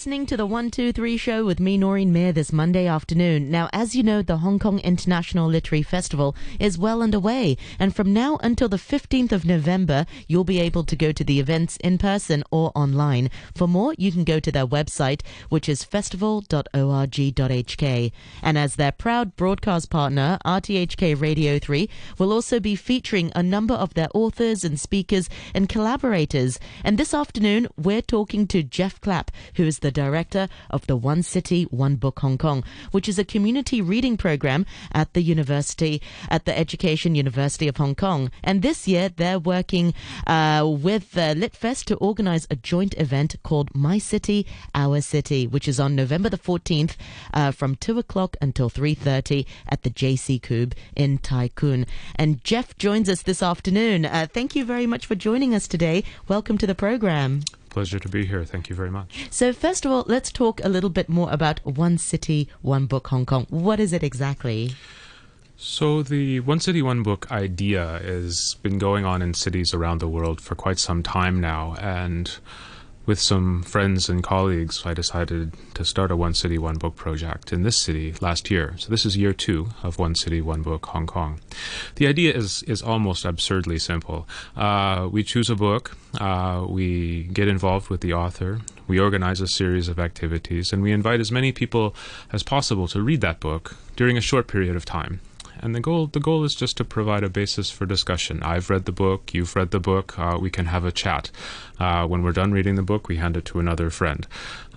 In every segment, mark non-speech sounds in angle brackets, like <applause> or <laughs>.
listening to the 123 show with me, Noreen Mayer, this Monday afternoon. Now, as you know, the Hong Kong International Literary Festival is well underway, and from now until the 15th of November, you'll be able to go to the events in person or online. For more, you can go to their website, which is festival.org.hk. And as their proud broadcast partner, RTHK Radio 3 will also be featuring a number of their authors and speakers and collaborators. And this afternoon, we're talking to Jeff Clapp, who is the director of the One City, One Book Hong Kong, which is a community reading program at the university, at the Education University of Hong Kong. And this year, they're working uh, with uh, LitFest to organize a joint event called My City, Our City, which is on November the 14th uh, from 2 o'clock until 3.30 at the JC Cube in Kwun. And Jeff joins us this afternoon. Uh, thank you very much for joining us today. Welcome to the program. Pleasure to be here. Thank you very much. So, first of all, let's talk a little bit more about One City, One Book Hong Kong. What is it exactly? So, the One City, One Book idea has been going on in cities around the world for quite some time now. And with some friends and colleagues, I decided to start a One City, One Book project in this city last year. So this is year two of One City, One Book Hong Kong. The idea is is almost absurdly simple. Uh, we choose a book, uh, we get involved with the author, we organize a series of activities, and we invite as many people as possible to read that book during a short period of time and the goal the goal is just to provide a basis for discussion. I've read the book, you've read the book, uh, we can have a chat. Uh, when we're done reading the book, we hand it to another friend.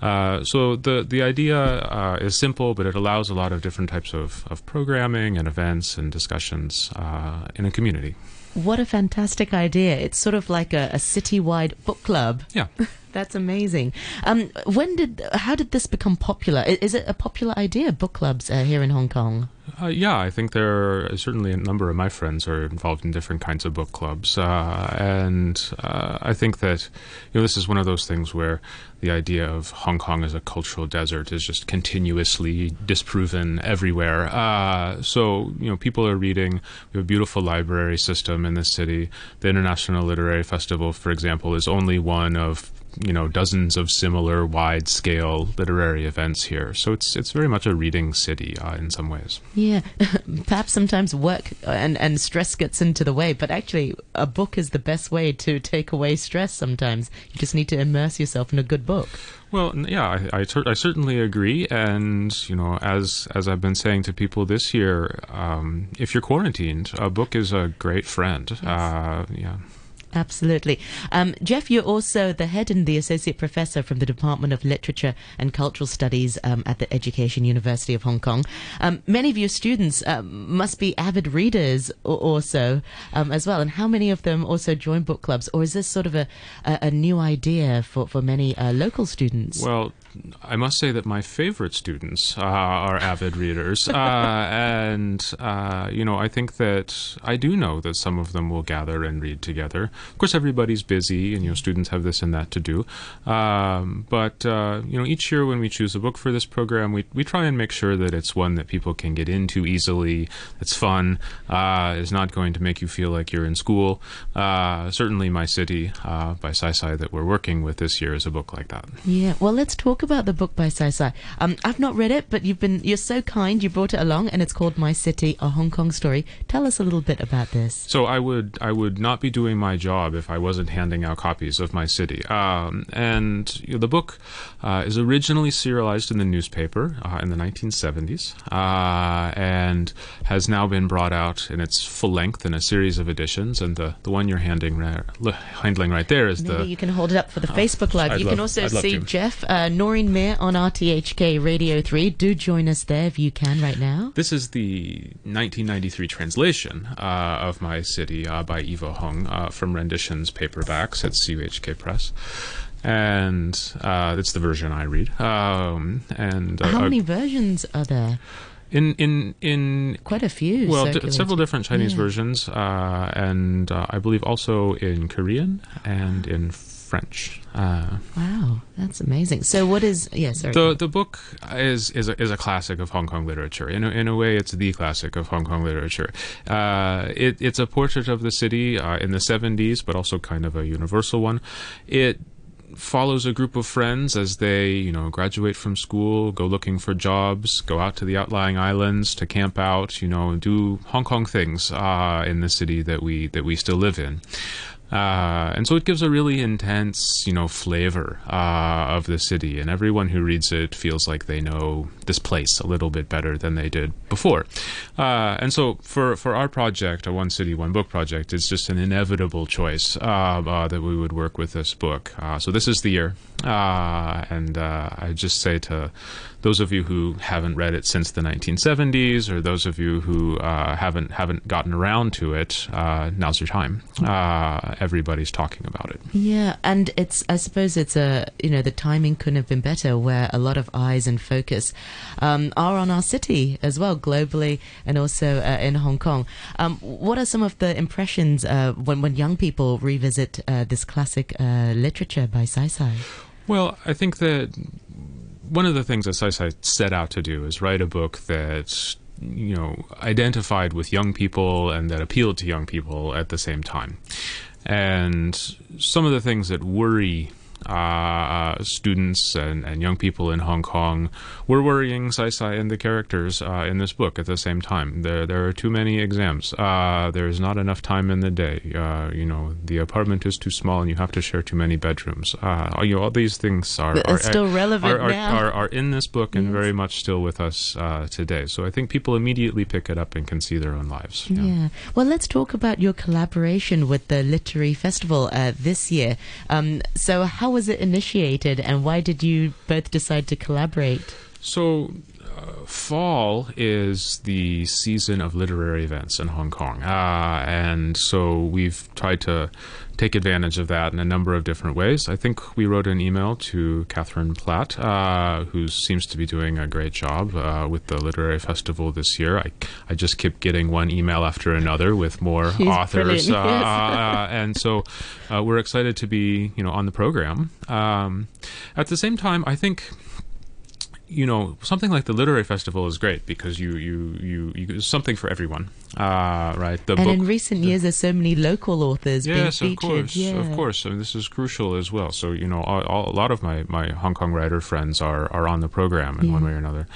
Uh, so the the idea uh, is simple, but it allows a lot of different types of, of programming and events and discussions uh, in a community. What a fantastic idea! It's sort of like a, a citywide book club. Yeah. That's amazing. Um, when did, how did this become popular? Is it a popular idea, book clubs uh, here in Hong Kong? Uh, yeah, I think there are certainly a number of my friends are involved in different kinds of book clubs, uh, and uh, I think that you know this is one of those things where the idea of Hong Kong as a cultural desert is just continuously disproven everywhere. Uh, so you know, people are reading. We have a beautiful library system in this city. The International Literary Festival, for example, is only one of you know dozens of similar wide scale literary events here. So it's it's very much a reading city uh, in some ways. Yeah, <laughs> perhaps sometimes work and and stress gets into the way, but actually a book is the best way to take away stress. Sometimes you just need to immerse yourself in a good book. Well, yeah, I, I, ter- I, certainly agree, and you know, as as I've been saying to people this year, um, if you're quarantined, a book is a great friend. Yes. Uh, yeah. Absolutely. Um, Jeff, you're also the head and the associate professor from the Department of Literature and Cultural Studies um, at the Education University of Hong Kong. Um, many of your students um, must be avid readers also um, as well. And how many of them also join book clubs? Or is this sort of a, a, a new idea for, for many uh, local students? Well, I must say that my favorite students uh, are avid readers, uh, <laughs> and uh, you know I think that I do know that some of them will gather and read together. Of course, everybody's busy, and you know students have this and that to do. Um, but uh, you know each year when we choose a book for this program, we we try and make sure that it's one that people can get into easily. It's fun. Uh, is not going to make you feel like you're in school. Uh, certainly, my city by Sai that we're working with this year is a book like that. Yeah. Well, let's talk about the book by Sai Sai. Um, I've not read it, but you've been you're so kind. You brought it along, and it's called My City: A Hong Kong Story. Tell us a little bit about this. So I would I would not be doing my job if I wasn't handing out copies of My City. Um, and you know, the book uh, is originally serialized in the newspaper uh, in the 1970s, uh, and has now been brought out in its full length in a series of editions. And the, the one you're handing handling right there is Maybe the. you can hold it up for the uh, Facebook Live. I'd you love, can also see Jeff uh, Noreen Mayer on RTHK Radio 3. Do join us there if you can right now. This is the 1993 translation uh, of My City uh, by Eva Hung uh, from Renditions Paperbacks at CUHK Press. And uh, it's the version I read. Um, and How many versions are there? in in in quite a few. Well, d- several different Chinese yeah. versions, uh, and uh, I believe also in Korean and in French. Uh, wow, that's amazing. So, what is yes? Yeah, the the book is is a, is a classic of Hong Kong literature. In a, in a way, it's the classic of Hong Kong literature. Uh, it, it's a portrait of the city uh, in the '70s, but also kind of a universal one. It follows a group of friends as they, you know, graduate from school, go looking for jobs, go out to the outlying islands to camp out, you know, and do Hong Kong things uh, in the city that we that we still live in. Uh, and so it gives a really intense, you know, flavor uh, of the city, and everyone who reads it feels like they know this place a little bit better than they did before. Uh, and so for for our project, a One City One Book project, it's just an inevitable choice uh, uh, that we would work with this book. Uh, so this is the year, and I just say to those of you who haven't read it since the 1970s, or those of you who haven't haven't gotten around to it, now's your time everybody's talking about it. Yeah, and it's I suppose it's a you know the timing couldn't have been better, where a lot of eyes and focus um, are on our city as well, globally and also uh, in Hong Kong. Um, what are some of the impressions uh, when when young people revisit uh, this classic uh, literature by Sai Sai? Well, I think that one of the things that Sai Sai set out to do is write a book that you know identified with young people and that appealed to young people at the same time. And some of the things that worry uh, students and, and young people in Hong Kong were worrying Sai Sai and the characters uh, in this book at the same time. There, there are too many exams. Uh, there's not enough time in the day. Uh, you know, the apartment is too small and you have to share too many bedrooms. Uh, you know, all these things are, are still relevant are, now. Are, are, in this book and yes. very much still with us uh, today. So I think people immediately pick it up and can see their own lives. Yeah. yeah. Well, let's talk about your collaboration with the Literary Festival this year. Um, so how was it initiated, and why did you both decide to collaborate? So, uh, fall is the season of literary events in Hong Kong, uh, and so we've tried to take advantage of that in a number of different ways. I think we wrote an email to Catherine Platt, uh, who seems to be doing a great job uh, with the literary festival this year. I, I just keep getting one email after another with more She's authors, uh, yes. uh, and so uh, we're excited to be you know on the program. Um, at the same time, I think you know something like the literary festival is great because you you you, you something for everyone uh, right the and book, in recent the, years there's so many local authors yes being featured of course yeah. of course I mean, this is crucial as well so you know all, all, a lot of my my Hong Kong writer friends are are on the program in yeah. one way or another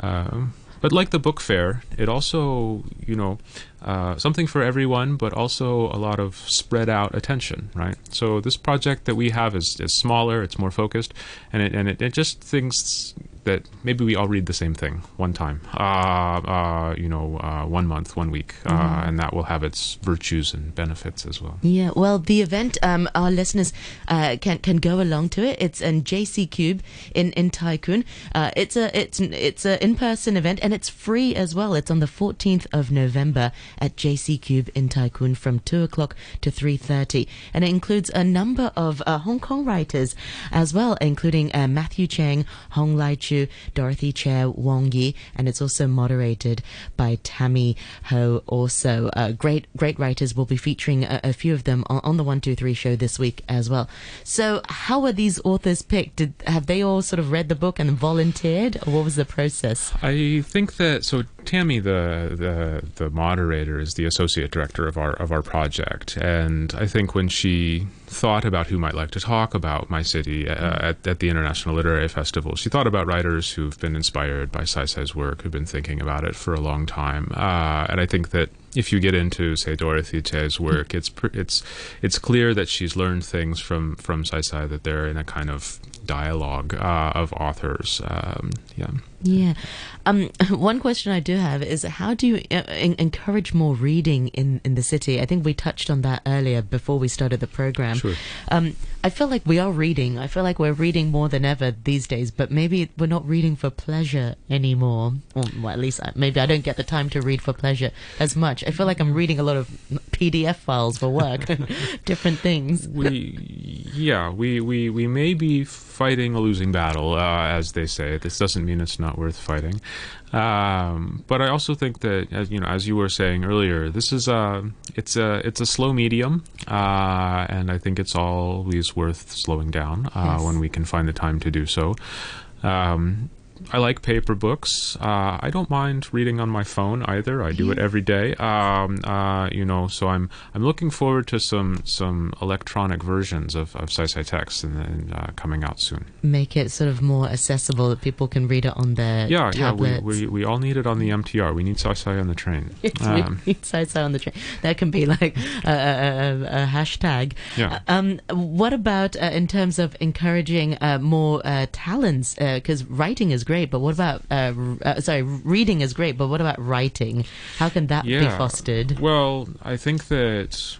uh, but like the book fair, it also, you know, uh, something for everyone, but also a lot of spread out attention, right? So this project that we have is, is smaller, it's more focused, and it and it, it just thinks that maybe we all read the same thing one time, uh, uh, you know, uh, one month, one week, uh, mm-hmm. and that will have its virtues and benefits as well. Yeah, well, the event, um, our listeners uh, can can go along to it. It's in JC Cube in in Kwun. Uh, it's a it's it's an in person event and it's free as well. It's on the 14th of November at JC Cube in Kwun from two o'clock to three thirty, and it includes a number of Hong Kong writers as well, including Matthew Cheng, Hon Lai Chu. Dorothy Tse Wong Yi, and it's also moderated by Tammy Ho. Also, uh, great great writers will be featuring a, a few of them on, on, the One Two Three show this week as well. So, how were these authors picked? Did have they all sort of read the book and volunteered, or what was the process? I think that so. Tammy, the the the moderator, is the associate director of our of our project, and I think when she thought about who might like to talk about my city uh, mm-hmm. at, at the International Literary Festival. She thought about writers who've been inspired by Sai Sai's work, who've been thinking about it for a long time. Uh, and I think that if you get into, say, Dorothy Tse's work, it's it's it's clear that she's learned things from from Sai Sai that they're in a kind of dialogue uh, of authors. Um, yeah. Yeah. Um, <laughs> one question I do have is how do you uh, encourage more reading in, in the city? I think we touched on that earlier before we started the program. Sure. Um, I feel like we are reading. I feel like we're reading more than ever these days, but maybe we're not reading for pleasure anymore. Or, well, at least maybe I don't get the time to read for pleasure as much. I feel like I'm reading a lot of PDF files for work, <laughs> different things. We, yeah, we, we, we may be fighting a losing battle, uh, as they say. This doesn't mean it's not worth fighting. Um, but I also think that, as you know, as you were saying earlier, this is a it's a it's a slow medium, uh, and I think it's always worth slowing down uh, yes. when we can find the time to do so. Um, I like paper books. Uh, I don't mind reading on my phone either. I do it every day. Um, uh, you know, so I'm I'm looking forward to some some electronic versions of of Sai Sai text and then uh, coming out soon. Make it sort of more accessible that people can read it on their Yeah, tablets. yeah. We, we we all need it on the MTR. We need Sai on the train. <laughs> Yes, Um, we need Sai on the train. That can be like a, a, a, a hashtag. Yeah. Um, what about uh, in terms of encouraging uh, more uh, talents? Because writing is great, but what about uh, uh, sorry, reading is great, but what about writing? How can that be fostered? Well, I think that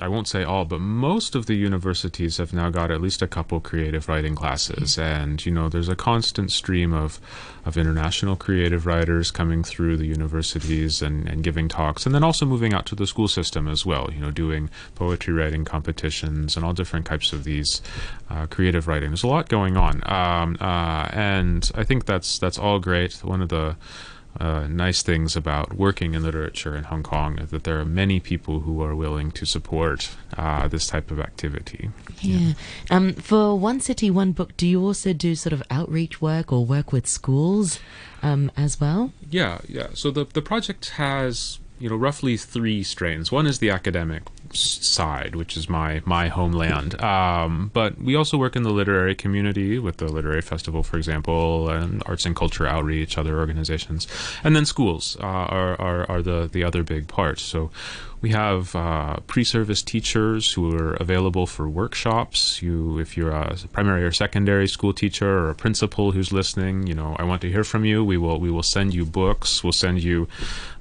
I- won't say all, but most of the universities have now got at least a couple creative writing classes, and you know, there's a constant stream of of international creative writers coming through the universities and, and giving talks, and then also moving out to the school system as well. You know, doing poetry writing competitions and all different types of these uh, creative writing. There's a lot going on, um, uh, and I think that's that's all great. One of the uh, nice things about working in literature in Hong Kong is that there are many people who are willing to support uh, this type of activity. Yeah. Um, for One City, One Book, do you also do sort of outreach work or work with schools um, as well? Yeah, yeah. So the the project has you know roughly three strains. One is the academic side, which is my my homeland. Um, but we also work in the literary community with the literary festival, for example, and arts and culture outreach, other organizations, and then schools uh, are, are are the the other big part. So. We have uh, pre-service teachers who are available for workshops. You, if you're a primary or secondary school teacher or a principal who's listening, you know, I want to hear from you. We will we will send you books. We'll send you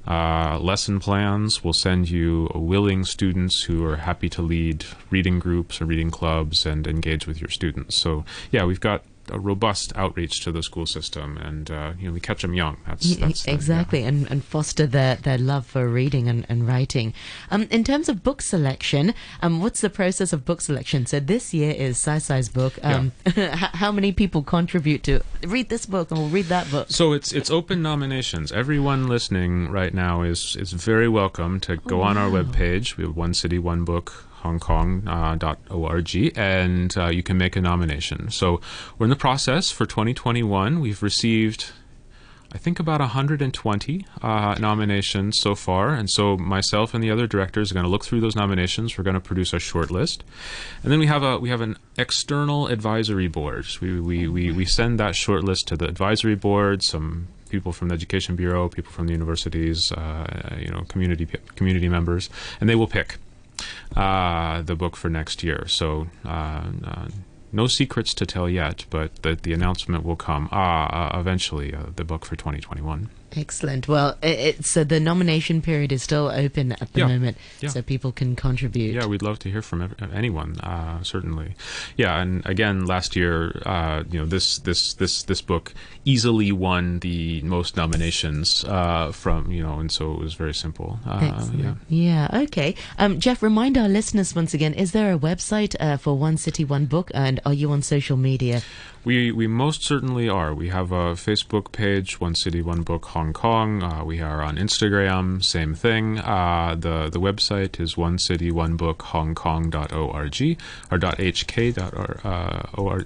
uh, lesson plans. We'll send you willing students who are happy to lead reading groups or reading clubs and engage with your students. So yeah, we've got a robust outreach to the school system, and uh, you know we catch them young. That's, Yeah, that's the- yeah. exactly, and, and foster their, their love for reading and, and writing. Um, in terms of book selection, um, what's the process of book selection? So this year is Sai Sai's book. Um, <laughs> h- how many people contribute to read this book and we'll read that book? So it's it's open nominations. Everyone listening right now is is very welcome to go on our webpage. We have one city, one book. Hong Kong uh, and uh, you can make a nomination. So we're in the process for 2021. We've received, I think, about 120 uh, nominations so far, and so myself and the other directors are going to look through those nominations. We're going to produce a short list, and then we have a we have an external advisory board. We we, we, we send that short list to the advisory board. Some people from the education bureau, people from the universities, uh, you know, community community members, and they will pick uh, the book for next year. So. Uh, uh, no secrets to tell yet, but the, the announcement will come uh, eventually. The book for 2021. Excellent. Well, so the nomination period is still open at the Yeah. moment, Yeah. so people can contribute. Yeah, we'd love to hear from ev- anyone. Uh, certainly. Yeah, and again, last year, uh, you know, this this this this book easily won the most nominations uh, from you know, and so it was very simple. Uh, yeah. Yeah. Okay. Um, Jeff, remind our listeners once again: is there a website uh, for One City One Book, and are you on social media? We we most certainly are. We have a Facebook page, One City One Book Hong Kong. Uh, we are on Instagram, same thing. Uh, the the website is One City One Book Hong Kong dot org or dot hk dot uh, or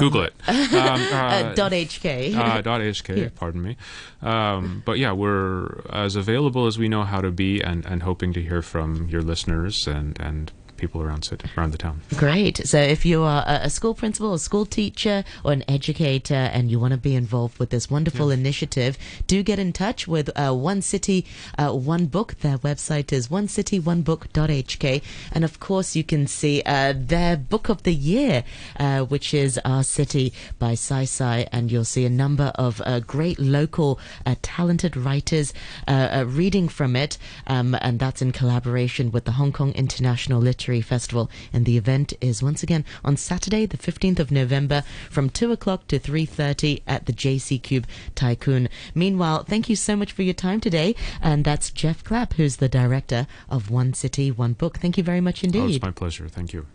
Google it. <laughs> Um, Uh, dot HK. uh, dot HK, Yeah. pardon me. Um, but yeah, we're as available as we know how to be, and, and hoping to hear from your listeners and, and people around cit- around the town. Great. So if you are a, school principal, a school teacher, or an educator, and you want to be involved with this wonderful initiative, do get in touch with uh, One City uh, One Book. Their website is onecityoneBook.hk. And of course, you can see uh, their book of the year, uh, which is Our City by Sai Sai. And you'll see a number of uh, great local uh, talented writers reading from it. Um, and that's in collaboration with the Hong Kong International Literary Festival. And the event is once again on Saturday, the 15th of November from 2 o'clock to 3.30 at the JC Cube Tai Kwun. Meanwhile, thank you so much for your time today. And that's Jeff Clapp, who's the director of One City, One Book. Thank you very much oh, indeed. Oh, indeed. it's my pleasure. Thank you.